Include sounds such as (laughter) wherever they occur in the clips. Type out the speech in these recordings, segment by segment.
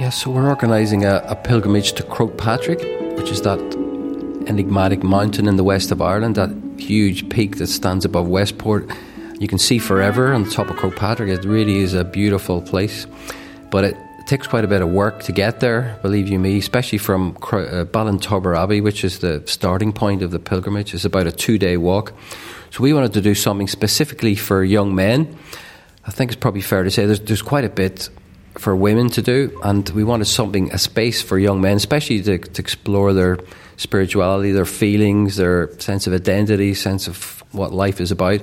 Yeah, so we're organising a, a, pilgrimage to Croagh Patrick, which is that enigmatic mountain in the west of Ireland, that huge peak that stands above Westport. You can see forever on the top of Croagh Patrick. It really is a beautiful place, but it takes quite a bit of work to get there, believe you me, especially from uh, Ballintubber Abbey, which is the starting point of the pilgrimage. It's about a two day walk. So we wanted to do something specifically for young men. I think it's probably fair to say there's, there's quite a bit for women to do, and we wanted something, a space for young men, especially to, to explore their spirituality, their feelings, their sense of identity, sense of what life is about,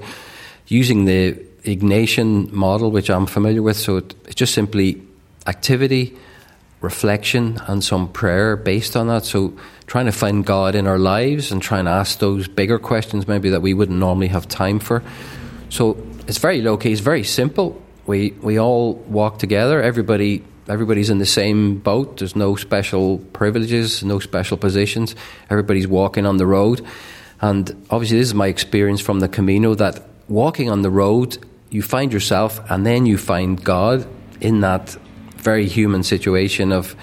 using the Ignatian model, which I'm familiar with. So it's just simply activity, reflection, and some prayer based on that. So trying to find God in our lives and trying to ask those bigger questions maybe that we wouldn't normally have time for. So it's very low key, it's very simple. We we all walk together, everybody everybody's in the same boat. There's no special privileges, no special positions. Everybody's walking on the road. And obviously, this is my experience from the Camino that walking on the road, you find yourself and then you find God in that very human situation of,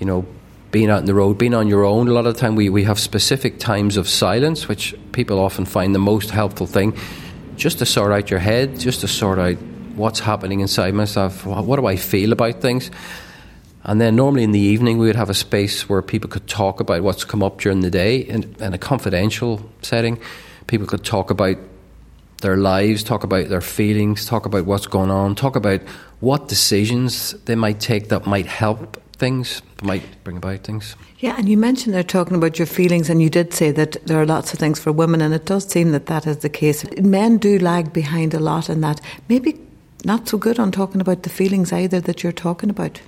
you know, being out in the road, being on your own. A lot of the time, we, we have specific times of silence, which people often find the most helpful thing, just to sort out your head, just to sort out what's happening inside myself, what do I feel about things. And then normally in the evening, we would have a space where people could talk about what's come up during the day in, in a confidential setting. People could talk about their lives, talk about their feelings, talk about what's going on, talk about what decisions they might take that might help things, might bring about things. Yeah, and you mentioned they're talking about your feelings, and you did say that there are lots of things for women, and it does seem that that is the case. Men do lag behind a lot in that. Maybe not so good on talking about the feelings either that you're talking about.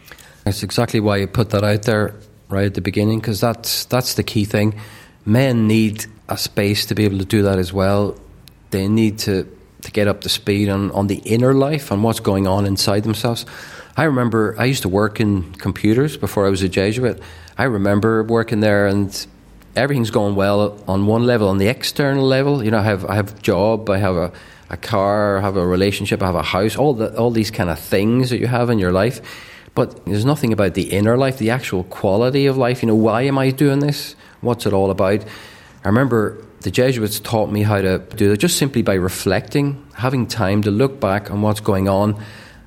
That's exactly why you put that out there right at the beginning, because that's that's the key thing. Men need a space to be able to do that as well they need to, to get up to speed on, on the inner life and what's going on inside themselves. I remember I used to work in computers before I was a Jesuit. I remember working there and everything's going well on one level. On the external level, you know, I have I have a job, I have a, a car, have a relationship, have a house, all the all these kind of things that you have in your life. But there's nothing about the inner life, the actual quality of life. You know, why am I doing this? What's it all about? I remember the Jesuits taught me how to do it just simply by reflecting, having time to look back on what's going on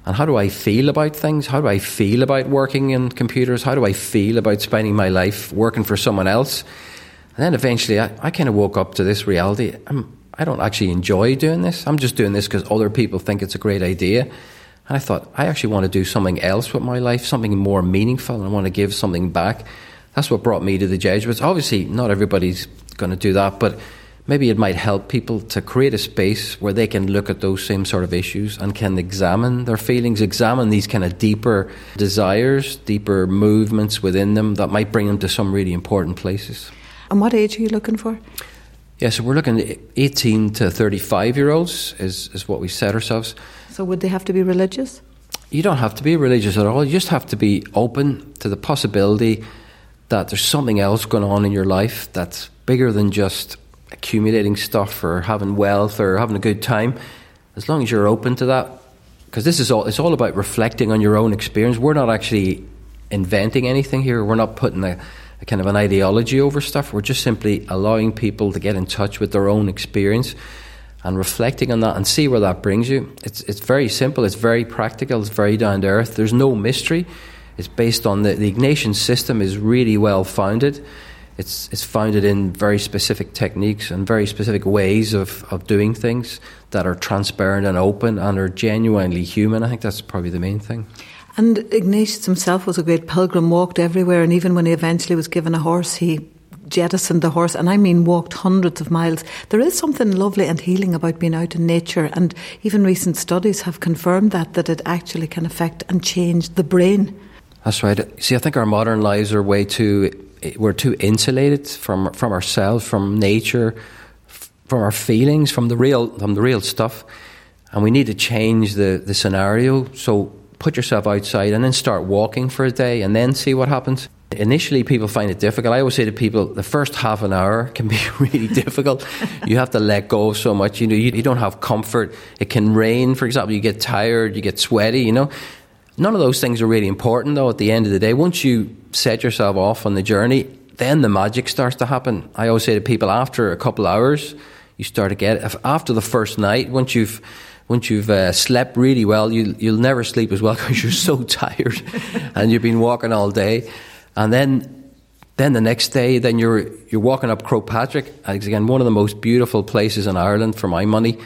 and how do I feel about things? How do I feel about working in computers? How do I feel about spending my life working for someone else? And then eventually I, I kind of woke up to this reality. I'm, I don't actually enjoy doing this. I'm just doing this because other people think it's a great idea. And I thought, I actually want to do something else with my life, something more meaningful, and I want to give something back. That's what brought me to the Jesuits. Obviously, not everybody's going to do that, but maybe it might help people to create a space where they can look at those same sort of issues and can examine their feelings, examine these kind of deeper desires, deeper movements within them that might bring them to some really important places. And what age are you looking for? Yeah, so we're looking at 18 to 35 year olds is, is what we set ourselves. So would they have to be religious? You don't have to be religious at all. You just have to be open to the possibility that there's something else going on in your life that's bigger than just accumulating stuff or having wealth or having a good time. As long as you're open to that, because this is all it's all about reflecting on your own experience. We're not actually inventing anything here. We're not putting a, a kind of an ideology over stuff. We're just simply allowing people to get in touch with their own experience and reflecting on that and see where that brings you. It's it's very simple. It's very practical. It's very down to earth. There's no mystery. It's based on the, the Ignatian system is really well founded. It's, it's founded in very specific techniques and very specific ways of, of doing things that are transparent and open and are genuinely human. I think that's probably the main thing. And Ignatius himself was a great pilgrim, walked everywhere, and even when he eventually was given a horse, he jettisoned the horse, and I mean walked hundreds of miles. There is something lovely and healing about being out in nature, and even recent studies have confirmed that, that it actually can affect and change the brain. That's right. See, I think our modern lives are way too we're too insulated from from ourselves, from nature, from our feelings, from the real from the real stuff, and we need to change the the scenario. So put yourself outside and then start walking for a day, and then see what happens. Initially, people find it difficult. I always say to people, the first half an hour (laughs) can be really difficult. You have to let go so much. You know, you, you don't have comfort. It can rain, for example. You get tired, you get sweaty. You know, None of those things are really important, though, at the end of the day. Once you set yourself off on the journey, then the magic starts to happen. I always say to people after a couple hours, you start to get it. After the first night, once you've once you've uh, slept really well, you, you'll never sleep as well (laughs) because you're so tired (laughs) and you've been walking all day. And then, then the next day, then you're you're walking up Croagh Patrick. Again, one of the most beautiful places in Ireland for my money.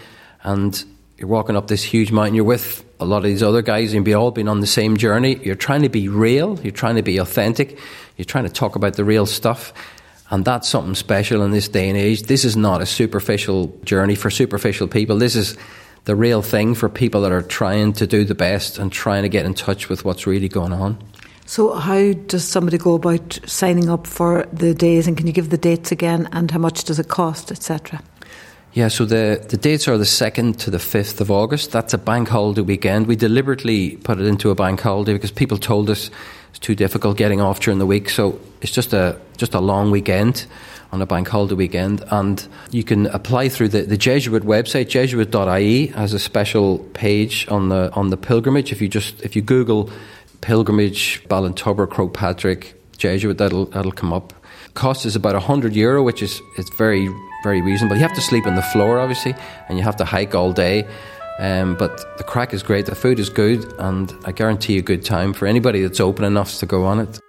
And you're walking up this huge mountain. You're with a lot of these other guys, and you've all been on the same journey. You're trying to be real. You're trying to be authentic. You're trying to talk about the real stuff. And that's something special in this day and age. This is not a superficial journey for superficial people. This is the real thing for people that are trying to do the best and trying to get in touch with what's really going on. So, how does somebody go about signing up for the days, and can you give the dates again, and how much does it cost, etc.? Yeah, so the, the dates are the 2nd to the 5th of August. That's a bank holiday weekend. We deliberately put it into a bank holiday because people told us it's too difficult getting off during the week. So it's just a, just a long weekend on a bank holiday weekend. And you can apply through the, the Jesuit website, jesuit.ie has a special page on the, on the pilgrimage. If you just, if you Google pilgrimage, Ballintubber, Croagh Patrick, Jesuit, that'll, that'll come up. Cost is about 100 euro, which is, it's very very reasonable. You have to sleep on the floor, obviously, and you have to hike all day. Um, but the craic is great, the food is good, and I guarantee a good time for anybody that's open enough to go on it.